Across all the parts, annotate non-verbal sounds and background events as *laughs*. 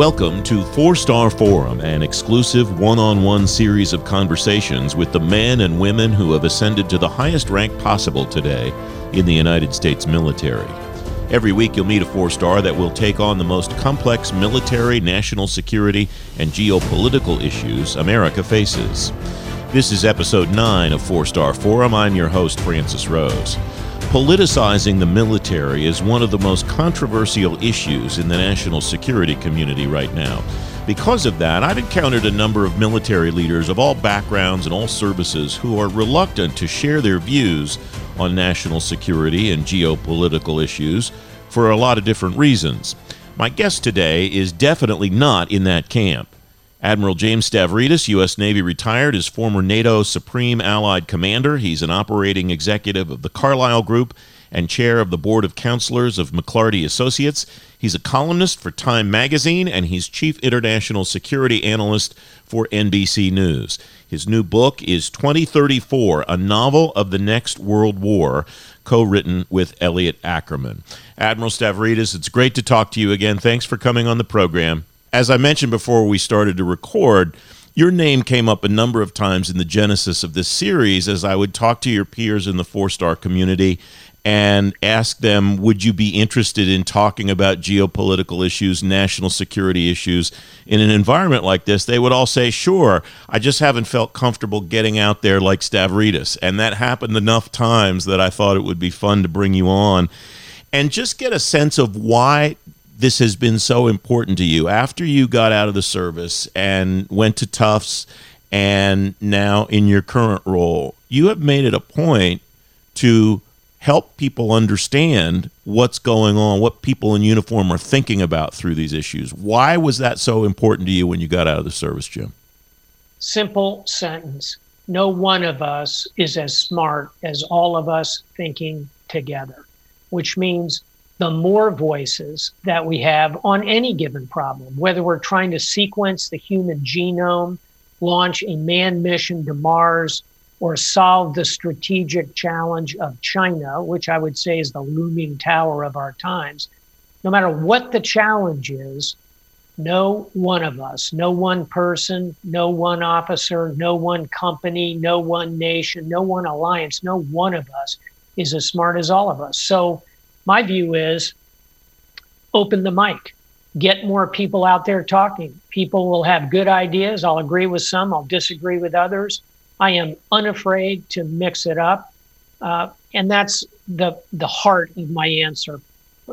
Welcome to Four Star Forum, an exclusive one on one series of conversations with the men and women who have ascended to the highest rank possible today in the United States military. Every week, you'll meet a four star that will take on the most complex military, national security, and geopolitical issues America faces. This is episode 9 of Four Star Forum. I'm your host, Francis Rose. Politicizing the military is one of the most controversial issues in the national security community right now. Because of that, I've encountered a number of military leaders of all backgrounds and all services who are reluctant to share their views on national security and geopolitical issues for a lot of different reasons. My guest today is definitely not in that camp. Admiral James Stavridis, U.S. Navy retired, is former NATO Supreme Allied Commander. He's an operating executive of the Carlyle Group and chair of the Board of Counselors of McLarty Associates. He's a columnist for Time Magazine and he's chief international security analyst for NBC News. His new book is 2034, a novel of the next world war, co written with Elliot Ackerman. Admiral Stavridis, it's great to talk to you again. Thanks for coming on the program as I mentioned before we started to record, your name came up a number of times in the genesis of this series as I would talk to your peers in the four star community and ask them, would you be interested in talking about geopolitical issues, national security issues in an environment like this? They would all say, sure. I just haven't felt comfortable getting out there like Stavridis. And that happened enough times that I thought it would be fun to bring you on and just get a sense of why this has been so important to you after you got out of the service and went to Tufts and now in your current role, you have made it a point to help people understand what's going on, what people in uniform are thinking about through these issues. Why was that so important to you when you got out of the service, Jim? Simple sentence. No one of us is as smart as all of us thinking together, which means the more voices that we have on any given problem, whether we're trying to sequence the human genome, launch a manned mission to Mars, or solve the strategic challenge of China, which I would say is the looming tower of our times. No matter what the challenge is, no one of us, no one person, no one officer, no one company, no one nation, no one alliance, no one of us is as smart as all of us. So my view is open the mic, get more people out there talking. People will have good ideas. I'll agree with some, I'll disagree with others. I am unafraid to mix it up. Uh, and that's the, the heart of my answer.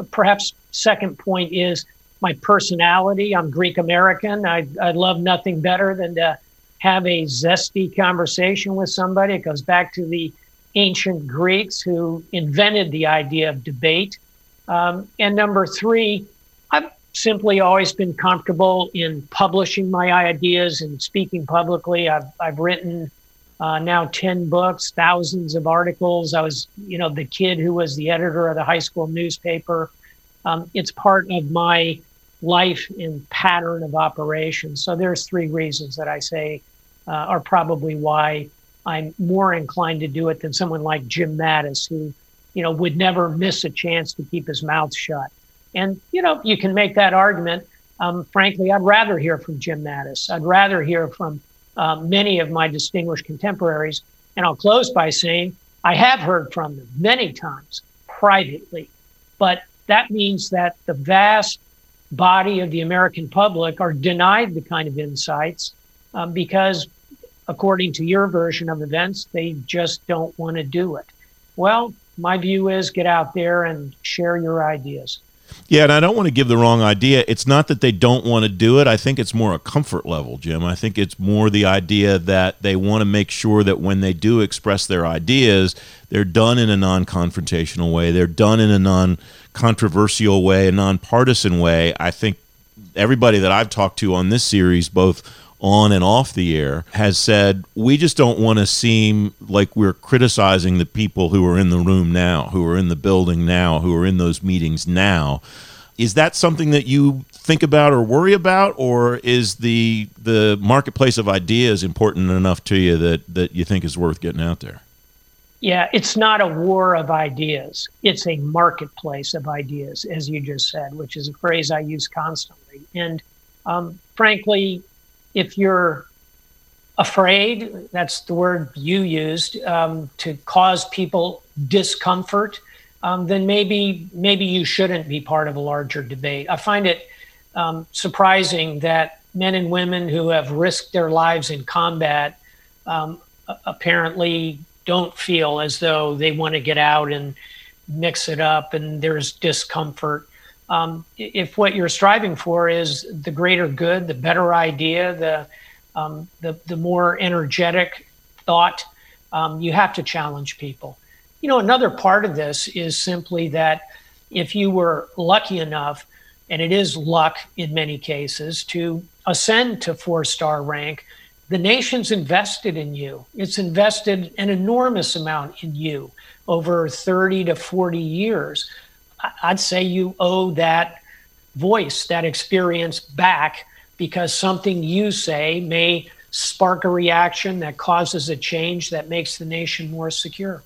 Perhaps, second point is my personality. I'm Greek American. I, I love nothing better than to have a zesty conversation with somebody. It goes back to the ancient Greeks who invented the idea of debate. Um, and number three, I've simply always been comfortable in publishing my ideas and speaking publicly. I've, I've written uh, now 10 books, thousands of articles. I was, you know, the kid who was the editor of the high school newspaper. Um, it's part of my life and pattern of operation. So there's three reasons that I say uh, are probably why I'm more inclined to do it than someone like Jim Mattis, who, you know, would never miss a chance to keep his mouth shut. And, you know, you can make that argument. Um, frankly, I'd rather hear from Jim Mattis. I'd rather hear from uh, many of my distinguished contemporaries. And I'll close by saying I have heard from them many times privately, but that means that the vast body of the American public are denied the kind of insights um, because according to your version of events, they just don't want to do it. Well, my view is get out there and share your ideas. Yeah, and I don't want to give the wrong idea. It's not that they don't want to do it. I think it's more a comfort level, Jim. I think it's more the idea that they want to make sure that when they do express their ideas, they're done in a non confrontational way, they're done in a non controversial way, a non-partisan way. I think everybody that I've talked to on this series, both on and off the air has said we just don't want to seem like we're criticizing the people who are in the room now, who are in the building now, who are in those meetings now. Is that something that you think about or worry about, or is the the marketplace of ideas important enough to you that that you think is worth getting out there? Yeah, it's not a war of ideas. It's a marketplace of ideas, as you just said, which is a phrase I use constantly. And Um, frankly, if you're afraid, that's the word you used, um, to cause people discomfort, um, then maybe maybe you shouldn't be part of a larger debate. I find it um, surprising that men and women who have risked their lives in combat um, apparently don't feel as though they want to get out and mix it up and there's discomfort. Um, if what you're striving for is the greater good, the better idea, the um, the, the more energetic thought, um, you have to challenge people. You know, another part of this is simply that if you were lucky enough, and it is luck in many cases, to ascend to four star rank, the nation's invested in you. It's invested an enormous amount in you over 30 to 40 years. I'd say you owe that voice, that experience back because something you say may spark a reaction that causes a change that makes the nation more secure.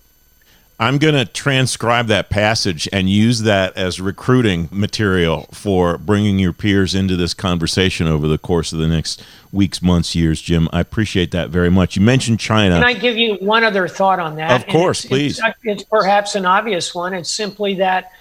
I'm going to transcribe that passage and use that as recruiting material for bringing your peers into this conversation over the course of the next weeks, months, years. Jim, I appreciate that very much. You mentioned China. Can I give you one other thought on that? Of course, it's, please. It's, it's, perhaps an obvious one. It's simply that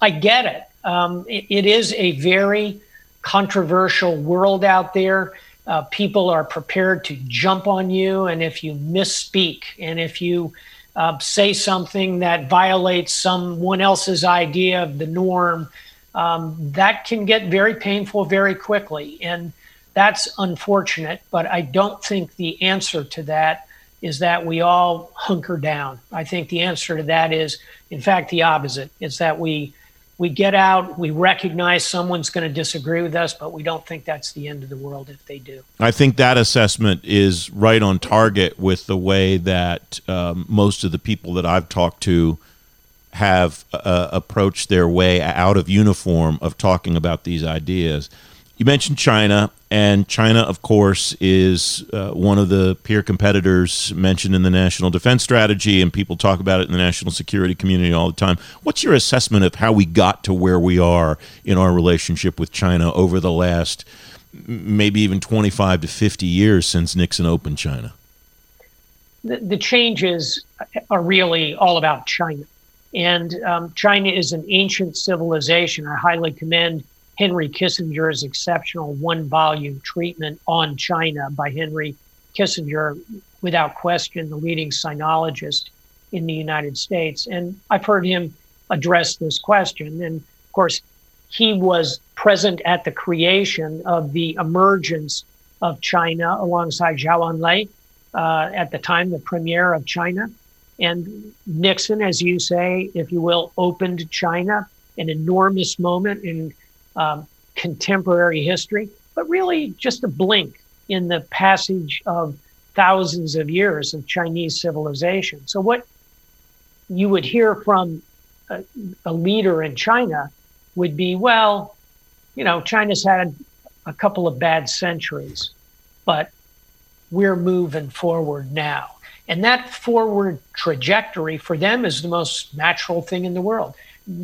I get it. Um, it, it is a very controversial world out there. Uh, people are prepared to jump on you, and if you misspeak, and if you uh, say something that violates someone else's idea of the norm, um, that can get very painful very quickly. And that's unfortunate, but I don't think the answer to that is that we all hunker down. I think the answer to that is, in fact, the opposite. It's that we we get out, we recognize someone's going to disagree with us, but we don't think that's the end of the world if they do. I think that assessment is right on target with the way that um, most of the people that I've talked to have uh, approached their way out of uniform of talking about these ideas. You mentioned China, and China, of course, is uh, one of the peer competitors mentioned in the national defense strategy, and people talk about it in the national security community all the time. What's your assessment of how we got to where we are in our relationship with China over the last maybe even 25 to 50 years since Nixon opened China? The, the changes are really all about China. And um, China is an ancient civilization. I highly commend Henry Kissinger's exceptional one volume treatment on China by Henry Kissinger, without question, the leading sinologist in the United States. And I've heard him address this question. And of course, he was present at the creation of the emergence of China alongside Zhou Enlai, uh, at the time, the premier of China. And Nixon, as you say, if you will, opened China, an enormous moment in um, contemporary history, but really just a blink in the passage of thousands of years of Chinese civilization. So, what you would hear from a, a leader in China would be, well, you know, China's had a couple of bad centuries, but we're moving forward now. And that forward trajectory for them is the most natural thing in the world.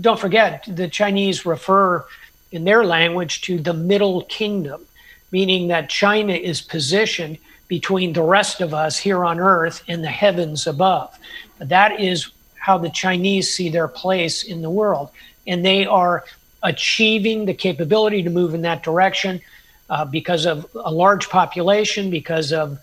Don't forget, the Chinese refer in their language to the middle kingdom, meaning that China is positioned between the rest of us here on earth and the heavens above. That is how the Chinese see their place in the world. And they are achieving the capability to move in that direction uh, because of a large population, because of,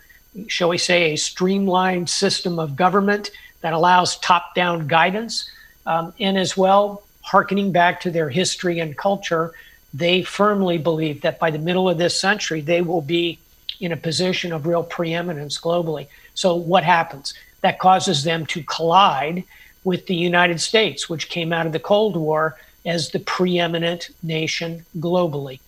shall we say, a streamlined system of government that allows top down guidance, um, and as well harkening back to their history and culture, they firmly believe that by the middle of this century, they will be in a position of real preeminence globally. So, what happens? That causes them to collide with the United States, which came out of the Cold War as the preeminent nation globally.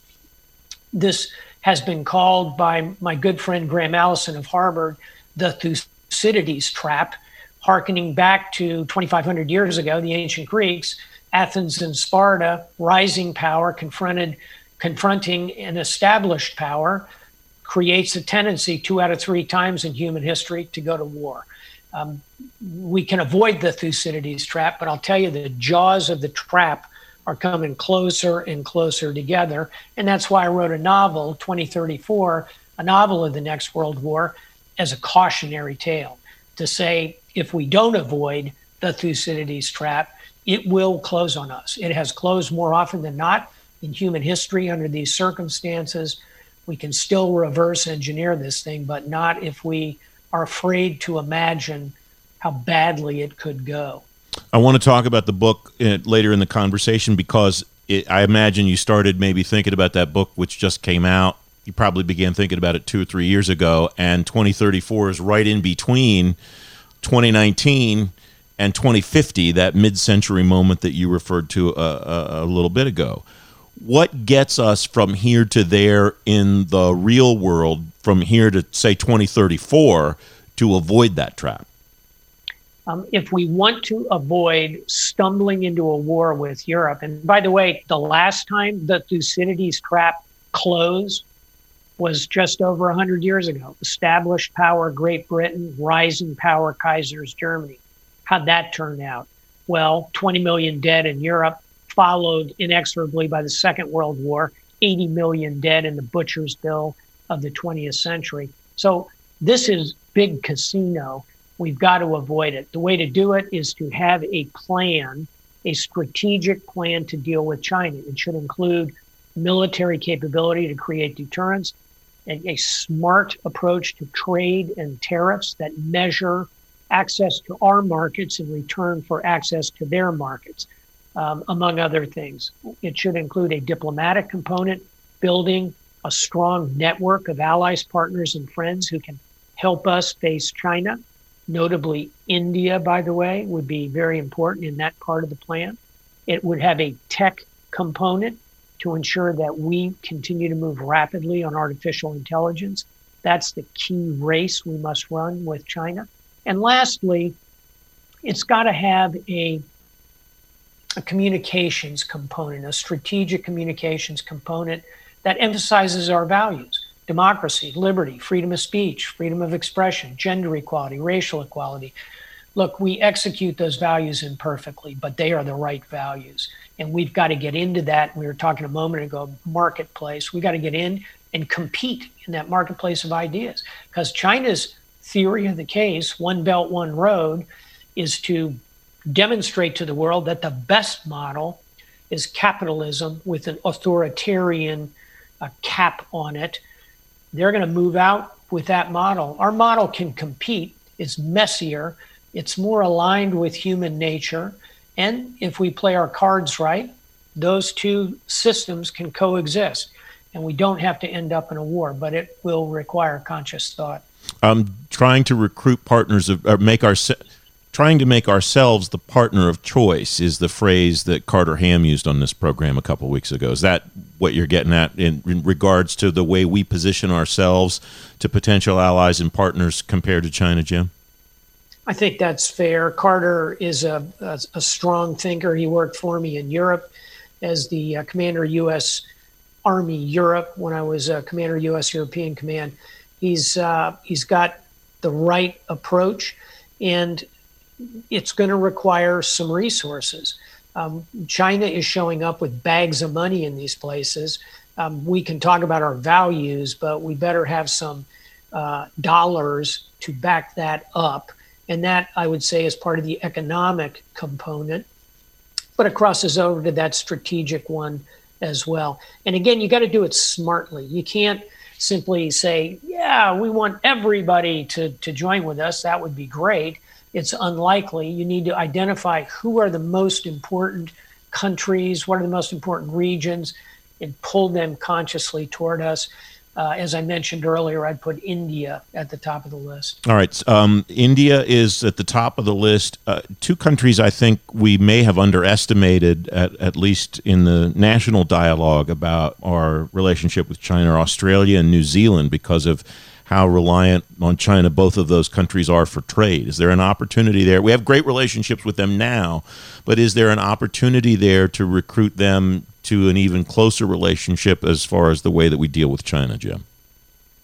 This has been called by my good friend Graham Allison of Harvard the Thucydides trap, harkening back to 2,500 years ago, the ancient Greeks Athens and Sparta, rising power, confronted confronting an established power, creates a tendency two out of three times in human history to go to war. Um, we can avoid the Thucydides trap, but I'll tell you the jaws of the trap are are coming closer and closer together. And that's why I wrote a novel, 2034, a novel of the next World War, as a cautionary tale to say if we don't avoid the Thucydides trap, it will close on us. It has closed more often than not in human history under these circumstances. We can still reverse engineer this thing, but not if we are afraid to imagine how badly it could go. I want to talk about the book uh, later in the conversation because it, I imagine you started maybe thinking about that book, which just came out. You probably began thinking about it two or three years ago, and 2034 is right in between 2019 and 2050, that mid century moment that you referred to a, a, a little bit ago. What gets us from here to there in the real world, from here to say 2034, to avoid that trap? Um, if we want to avoid stumbling into a war with Europe, and by the way, the last time the Thucydides trap closed was just over 100 years ago. Established power Great Britain, rising power Kaiser's Germany. How'd that turn out? Well, 20 million dead in Europe, followed inexorably by the Second World War, 80 million dead in the butcher's bill of the 20th century. So this is big casino. We've got to avoid it. The way to do it is to have a plan, a strategic plan to deal with China. It should include military capability to create deterrence, and a smart approach to trade and tariffs that measure access to our markets in return for access to their markets, um, among other things. It should include a diplomatic component, building a strong network of allies, partners, and friends who can help us face China. Notably, India, by the way, would be very important in that part of the plan. It would have a tech component to ensure that we continue to move rapidly on artificial intelligence. That's the key race we must run with China. And lastly, it's got to have a, a communications component, a strategic communications component that emphasizes our values democracy, liberty, freedom of speech, freedom of expression, gender equality, racial equality. Look, we execute those values imperfectly, but they are the right values. And we've got to get into that. We were talking a moment ago, marketplace. We've got to get in and compete in that marketplace of ideas because China's theory of the case, one belt, one road, is to demonstrate to the world that the best model is capitalism with an authoritarian uh, cap on it. They're going to move out with that model. Our model can compete, it's messier, it's more aligned with human nature. And if we play our cards right, those two systems can coexist. And we don't have to end up in a war, but it will require conscious thought um, trying to recruit partners of, or make our trying to make ourselves the partner of choice is the phrase that Carter Ham used on this program a couple weeks ago. Is that what you're getting at in, in, regards to the way we position ourselves to potential allies and partners compared to China, Jim? I think that's fair. Carter is a, a, a strong thinker. He worked for me in Europe as the uh, commander U.S. Army Europe when I was uh, commander U.S. European Command. He's uh, he's got the right approach, and it's going to require some resources. Um, China is showing up with bags of money in these places. Um, we can talk about our values, but we better have some uh, dollars to back that up. And that, I would say, is part of the economic component. But it crosses over to that strategic one as well. And again, you got to do it smartly. You can't simply say, yeah, we want everybody to, to join with us. That would be great. It's unlikely. You need to identify who are the most important countries, what are the most important regions, and pull them consciously toward us. Uh, as I mentioned earlier, I'd put India at the top of the list. All right. Um, India is at the top of the list. Uh, two countries I think we may have underestimated, at, at least in the national dialogue about our relationship with China, Australia and New Zealand, because of how reliant on China both of those countries are for trade. Is there an opportunity there? We have great relationships with them now, but is there an opportunity there to recruit them to an even closer relationship as far as the way that we deal with China, Jim?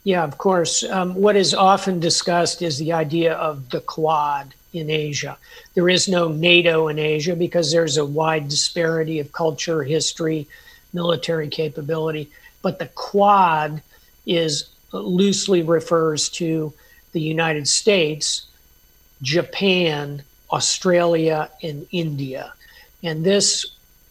Yeah, of course. Um, what is often discussed is the idea of the Quad in Asia. There is no NATO in Asia because there's a wide disparity of culture, history, military capability. But the Quad is loosely refers to the United States, Japan, Australia, and India. And this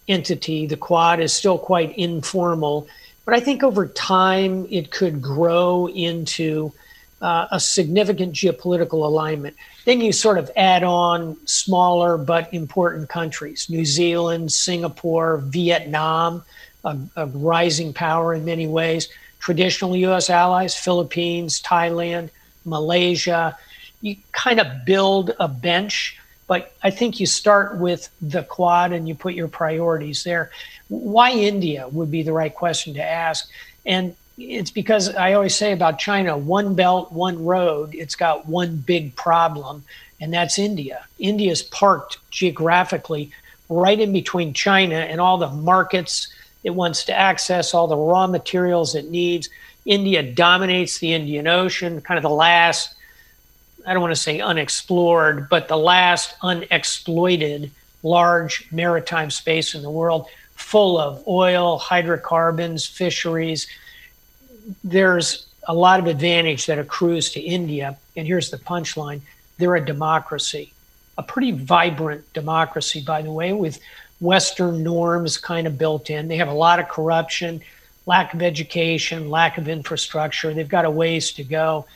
entity, the Quad, is still quite informal but I think over time, it could grow into uh, a significant geopolitical alignment. Then you sort of add on smaller but important countries New Zealand, Singapore, Vietnam, a, a rising power in many ways, traditional U.S. allies, Philippines, Thailand, Malaysia. You kind of build a bench but I think you start with the quad and you put your priorities there. Why India would be the right question to ask. And it's because I always say about China one belt, one road, it's got one big problem, and that's India. India is parked geographically right in between China and all the markets it wants to access, all the raw materials it needs. India dominates the Indian Ocean, kind of the last I don't want to say unexplored, but the last unexploited large maritime space in the world, full of oil, hydrocarbons, fisheries. There's a lot of advantage that accrues to India. And here's the punchline they're a democracy, a pretty vibrant democracy, by the way, with Western norms kind of built in. They have a lot of corruption, lack of education, lack of infrastructure. They've got a ways to go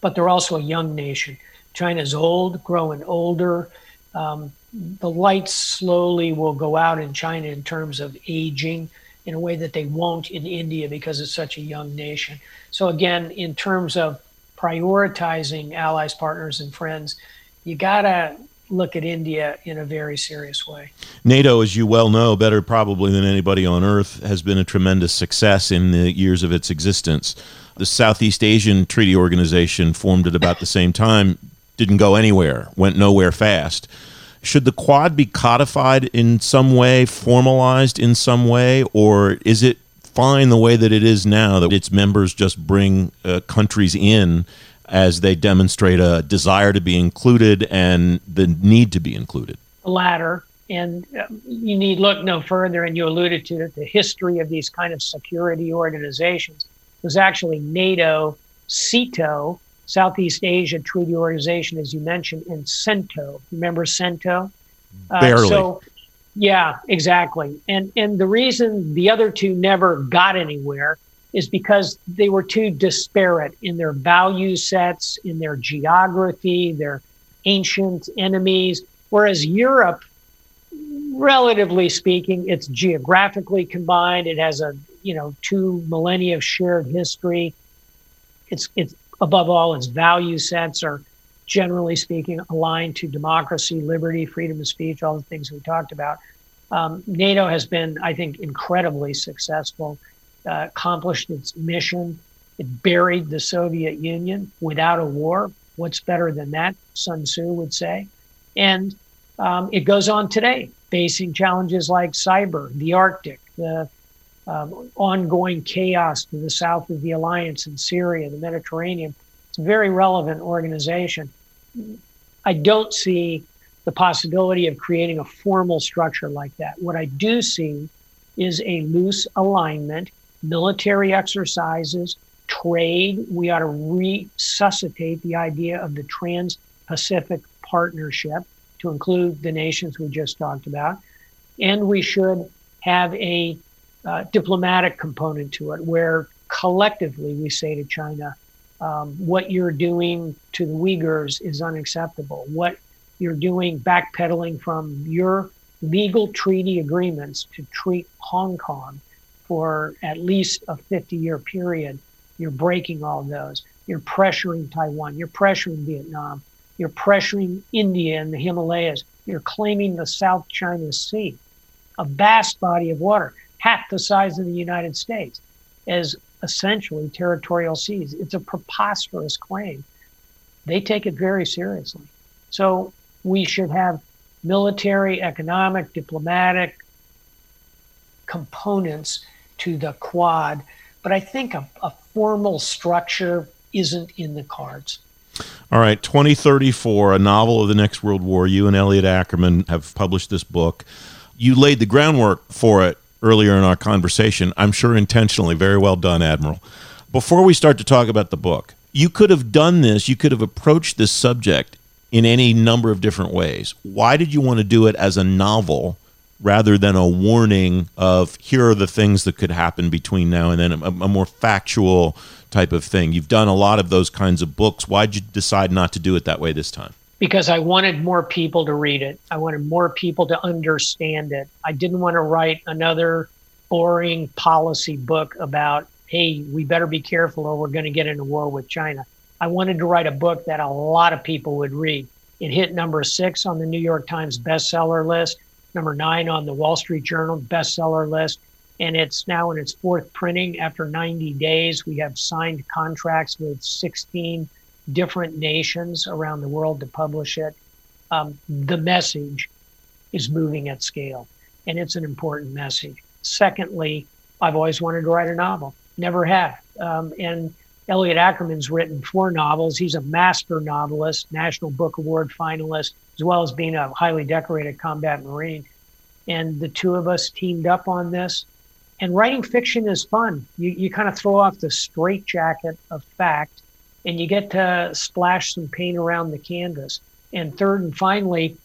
but they're also a young nation. China's old, growing older. Um, the lights slowly will go out in China in terms of aging in a way that they won't in India because it's such a young nation. So, again, in terms of prioritizing allies, partners, and friends, you got to look at India in a very serious way. NATO, as you well know, better probably than anybody on earth, has been a tremendous success in the years of its existence the Southeast Asian Treaty Organization, formed at about the same time, didn't go anywhere, went nowhere fast. Should the Quad be codified in some way, formalized in some way, or is it fine the way that it is now, that its members just bring uh, countries in as they demonstrate a desire to be included and the need to be included? The latter. And uh, you need look no further, and you alluded to the history of these kind of security organizations was actually NATO, SEATO, Southeast Asia Treaty Organization, as you mentioned, and CENTO. Remember CENTO? Uh, Barely. so, yeah, exactly. And and the reason the other two never got anywhere is because they were too disparate in their value sets, in their geography, their ancient enemies. Whereas Europe, relatively speaking, it's geographically combined. It has a you know two millennia of shared history. It's it's above all its value sets are generally speaking aligned to democracy, liberty, freedom of speech, all the things we talked about. Um, NATO has been, I think, incredibly successful, uh, accomplished its mission. It buried the Soviet Union without a war. What's better than that? Sun Tzu would say. And um, it goes on today, facing challenges like cyber, the Arctic, the um, ongoing chaos to the south of the alliance in Syria, the Mediterranean. It's a very relevant organization. I don't see the possibility of creating a formal structure like that. What I do see is a loose alignment, military exercises, trade. We ought to resuscitate the idea of the Trans Pacific Partnership to include the nations we just talked about. And we should have a uh, diplomatic component to it, where collectively we say to China, um, what you're doing to the Uyghurs is unacceptable. What you're doing, backpedaling from your legal treaty agreements to treat Hong Kong for at least a 50 year period, you're breaking all those. You're pressuring Taiwan, you're pressuring Vietnam, you're pressuring India and the Himalayas, you're claiming the South China Sea, a vast body of water half the size of the United States as essentially territorial seas. It's a preposterous claim. They take it very seriously. So we should have military, economic, diplomatic components to the Quad But I think a, a formal structure isn't in the cards. All right, 2034, a novel of the next World War. You and Elliot Ackerman have published this book. You laid the groundwork for it earlier in our conversation. I'm sure intentionally. Very well done, Admiral. Before we start to talk about the book, you could have done this, you could have approached this subject in any number of different ways. Why did you want to do it as a novel rather than a warning of here are the things that could happen between now and then, a, a more factual type of thing? You've done a lot of those kinds of books. Why'd you decide not to do it that way this time? Because I wanted more people to read it. I wanted more people to understand it. I didn't want to write another boring policy book about, hey, we better be careful or we're going to get into war with China. I wanted to write a book that a lot of people would read. It hit number six on the New York Times bestseller list, number nine on the Wall Street Journal bestseller list, and it's now in its fourth printing after 90 days. We have signed contracts with 16 different nations around the world to publish it. Um, the message is moving at scale, and it's an important message. Secondly, I've always wanted to write a novel, never have. Um, and Elliot Ackerman's written four novels. He's a master novelist, National Book Award finalist, as well as being a highly decorated combat Marine. And the two of us teamed up on this. And writing fiction is fun. You, you kind of throw off the straitjacket of fact and you get to splash some paint around the canvas. And third and finally,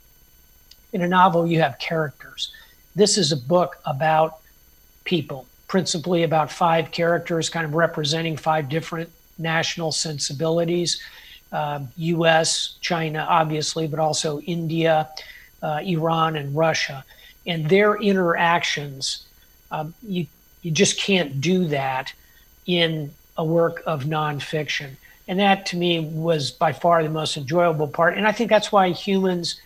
in a novel, you have characters. This is a book about people principally about five characters, kind of representing five different national sensibilities um, US, China, obviously, but also India, uh, Iran, and Russia. And their interactions, um, you, you just can't do that in a work of nonfiction. And that to me was by far the most enjoyable part. And I think that's why humans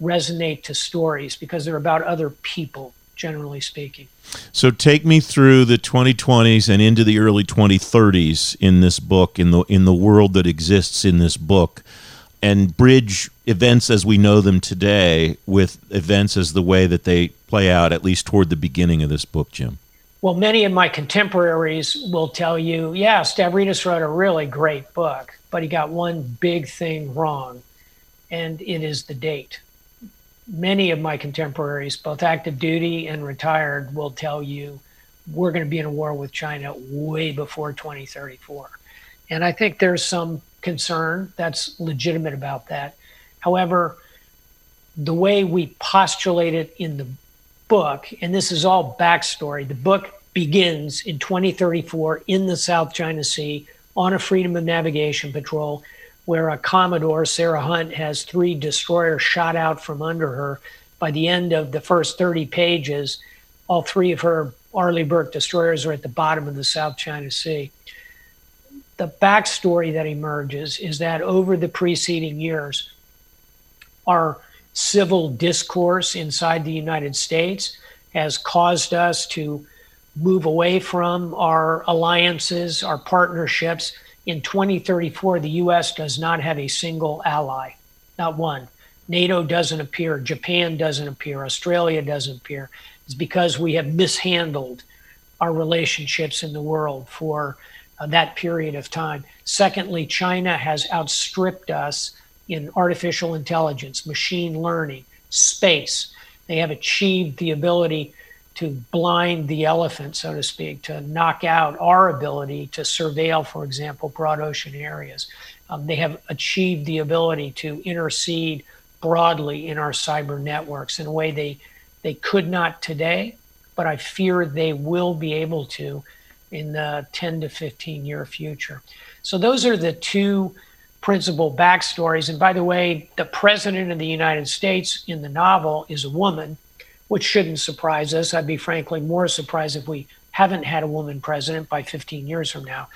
resonate to stories because they're about other people generally speaking. So take me through the 2020s and into the early 2030s in this book, in the in the world that exists in this book, and bridge events as we know them today with events as the way that they play out, at least toward the beginning of this book, Jim. Well, many of my contemporaries will tell you, yeah, Stavridis wrote a really great book, but he got one big thing wrong, and it is the date many of my contemporaries, both active duty and retired, will tell you we're going to be in a war with China way before 2034. And I think there's some concern that's legitimate about that. However, the way we postulate it in the book, and this is all backstory, the book begins in 2034 in the South China Sea on a freedom of navigation patrol where a Commodore, Sarah Hunt, has three destroyers shot out from under her. By the end of the first 30 pages, all three of her Arleigh Burke destroyers are at the bottom of the South China Sea. The backstory that emerges is that over the preceding years, our civil discourse inside the United States has caused us to move away from our alliances, our partnerships, in 2034, the US does not have a single ally, not one. NATO doesn't appear, Japan doesn't appear, Australia doesn't appear. It's because we have mishandled our relationships in the world for uh, that period of time. Secondly, China has outstripped us in artificial intelligence, machine learning, space. They have achieved the ability to blind the elephant, so to speak, to knock out our ability to surveil, for example, broad ocean areas. Um, they have achieved the ability to intercede broadly in our cyber networks in a way they they could not today, but I fear they will be able to in the 10 to 15 year future. So those are the two principal backstories. And by the way, the president of the United States in the novel is a woman which shouldn't surprise us. I'd be frankly more surprised if we haven't had a woman president by 15 years from now.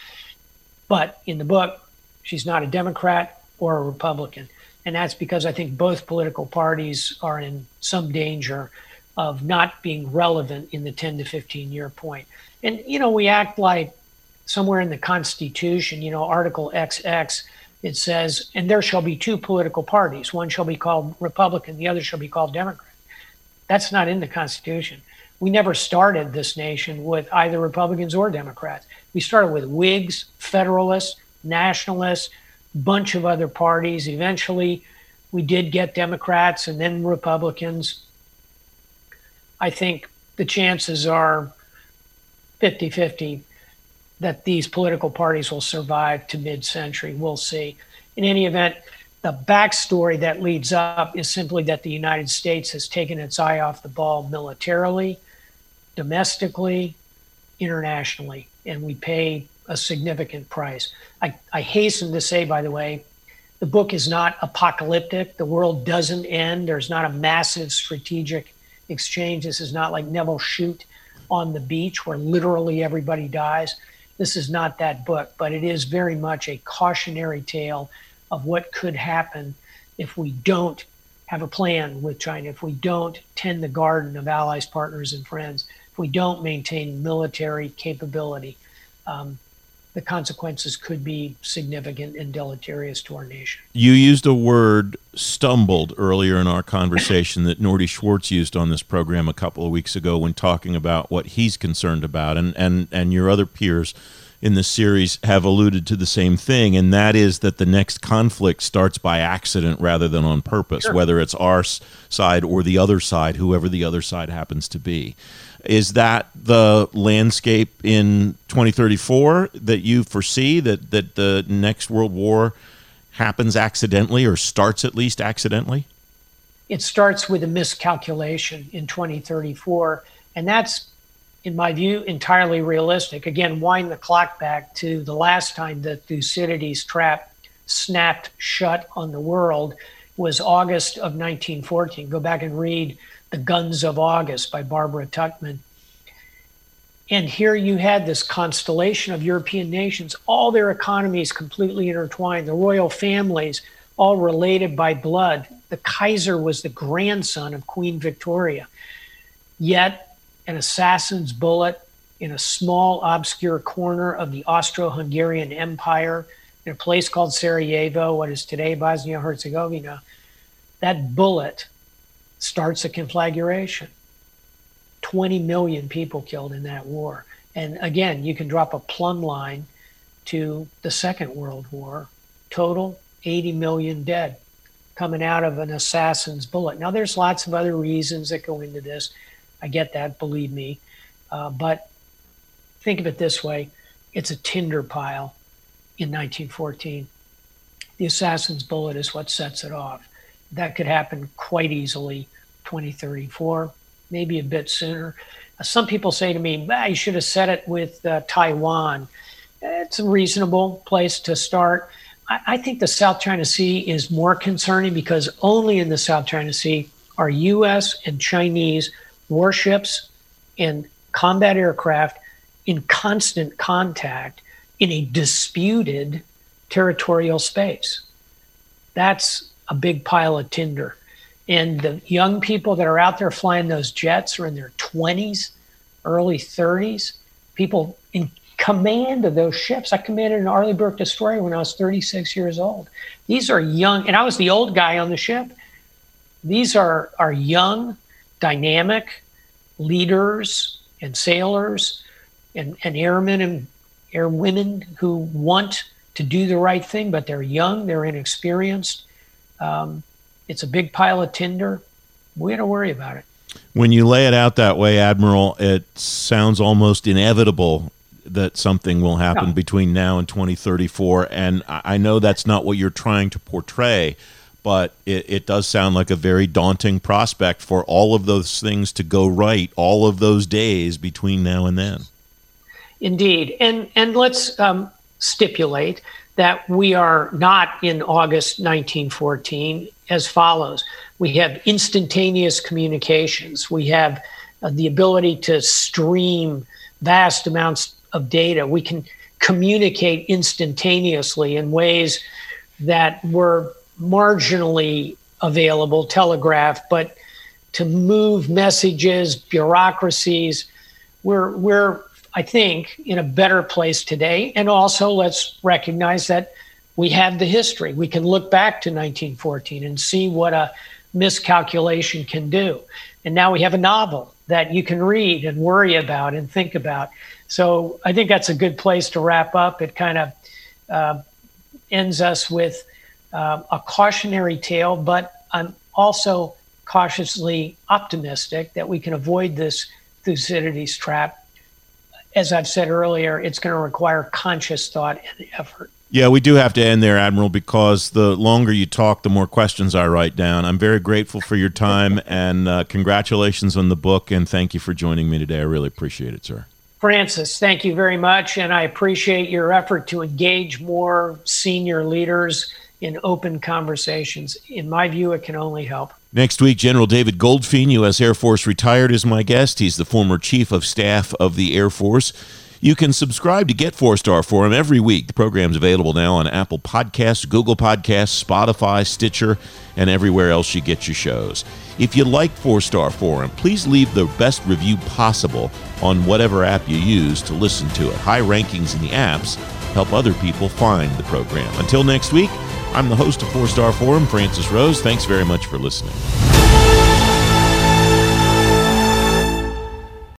But in the book, she's not a Democrat or a Republican. And that's because I think both political parties are in some danger of not being relevant in the 10 to 15 year point. And, you know, we act like somewhere in the Constitution, you know, Article XX, it says, and there shall be two political parties. One shall be called Republican, the other shall be called Democrat. That's not in the Constitution. we never started this nation with either Republicans or Democrats. We started with Whigs, Federalists, Nationalists, bunch of other parties. Eventually, we did get Democrats and then Republicans. I think the chances are 50 50 that these political parties will survive to mid century. We'll see. In any event, the backstory that leads up is simply that the United States has taken its eye off the ball militarily, domestically, internationally, and we pay a significant price. I, I hasten to say, by the way, the book is not apocalyptic. The world doesn't end. There's not a massive strategic exchange. This is not like Nevil Shute on the beach where literally everybody dies. This is not that book, but it is very much a cautionary tale of what could happen if we don't have a plan with China, if we don't tend the garden of allies, partners, and friends, if we don't maintain military capability. Um, the consequences could be significant and deleterious to our nation. You used a word stumbled earlier in our conversation that Norty Schwartz used on this program a couple of weeks ago when talking about what he's concerned about, and, and, and your other peers in the series have alluded to the same thing, and that is that the next conflict starts by accident rather than on purpose, sure. whether it's our side or the other side, whoever the other side happens to be. Is that the landscape in 2034 that you foresee that, that the next world war happens accidentally or starts at least accidentally? It starts with a miscalculation in 2034, and that's in my view, entirely realistic. Again, wind the clock back to the last time that Thucydides' trap snapped shut on the world was August of 1914. Go back and read The Guns of August by Barbara Tuchman. And here you had this constellation of European nations, all their economies completely intertwined, the royal families all related by blood. The Kaiser was the grandson of Queen Victoria. Yet an assassin's bullet in a small, obscure corner of the Austro Hungarian Empire in a place called Sarajevo, what is today Bosnia Herzegovina. That bullet starts a conflagration. 20 million people killed in that war. And again, you can drop a plumb line to the Second World War. Total 80 million dead coming out of an assassin's bullet. Now, there's lots of other reasons that go into this. I get that, believe me. Uh, but think of it this way it's a tinder pile in 1914. The assassin's bullet is what sets it off. That could happen quite easily 2034, maybe a bit sooner. Uh, some people say to me, you should have set it with uh, Taiwan. It's a reasonable place to start. I, I think the South China Sea is more concerning because only in the South China Sea are U.S. and Chinese warships and combat aircraft in constant contact in a disputed territorial space. That's a big pile of tinder. And the young people that are out there flying those jets are in their 20s, early 30s, people in command of those ships. I commanded an Arleigh Burke destroyer when I was 36 years old. These are young, and I was the old guy on the ship. These are, are young, dynamic leaders and sailors and, and airmen and airwomen who want to do the right thing, but they're young, they're inexperienced. Um, it's a big pile of tinder. We to worry about it. When you lay it out that way, Admiral, it sounds almost inevitable that something will happen no. between now and 2034. And I know that's not what you're trying to portray, but it, it does sound like a very daunting prospect for all of those things to go right all of those days between now and then. Indeed. And, and let's um, stipulate that we are not in August 1914 as follows. We have instantaneous communications. We have uh, the ability to stream vast amounts of data. We can communicate instantaneously in ways that were marginally available, telegraph, but to move messages, bureaucracies, we're, we're, I think, in a better place today. And also, let's recognize that we have the history. We can look back to 1914 and see what a miscalculation can do. And now we have a novel that you can read and worry about and think about. So I think that's a good place to wrap up. It kind of uh, ends us with uh, a cautionary tale, but I'm also cautiously optimistic that we can avoid this Thucydides trap. As I've said earlier, it's going to require conscious thought and effort. Yeah, we do have to end there, Admiral, because the longer you talk, the more questions I write down. I'm very grateful for your time *laughs* and uh, congratulations on the book. And thank you for joining me today. I really appreciate it, sir. Francis, thank you very much. And I appreciate your effort to engage more senior leaders in open conversations. In my view, it can only help. Next week, General David Goldfein, U.S. Air Force retired, is my guest. He's the former Chief of Staff of the Air Force. You can subscribe to Get Four Star Forum every week. The program's available now on Apple Podcasts, Google Podcasts, Spotify, Stitcher, and everywhere else you get your shows. If you like Four Star Forum, please leave the best review possible on whatever app you use to listen to it. High rankings in the apps help other people find the program. Until next week, I'm the host of Four Star Forum, Francis Rose. Thanks very much for listening.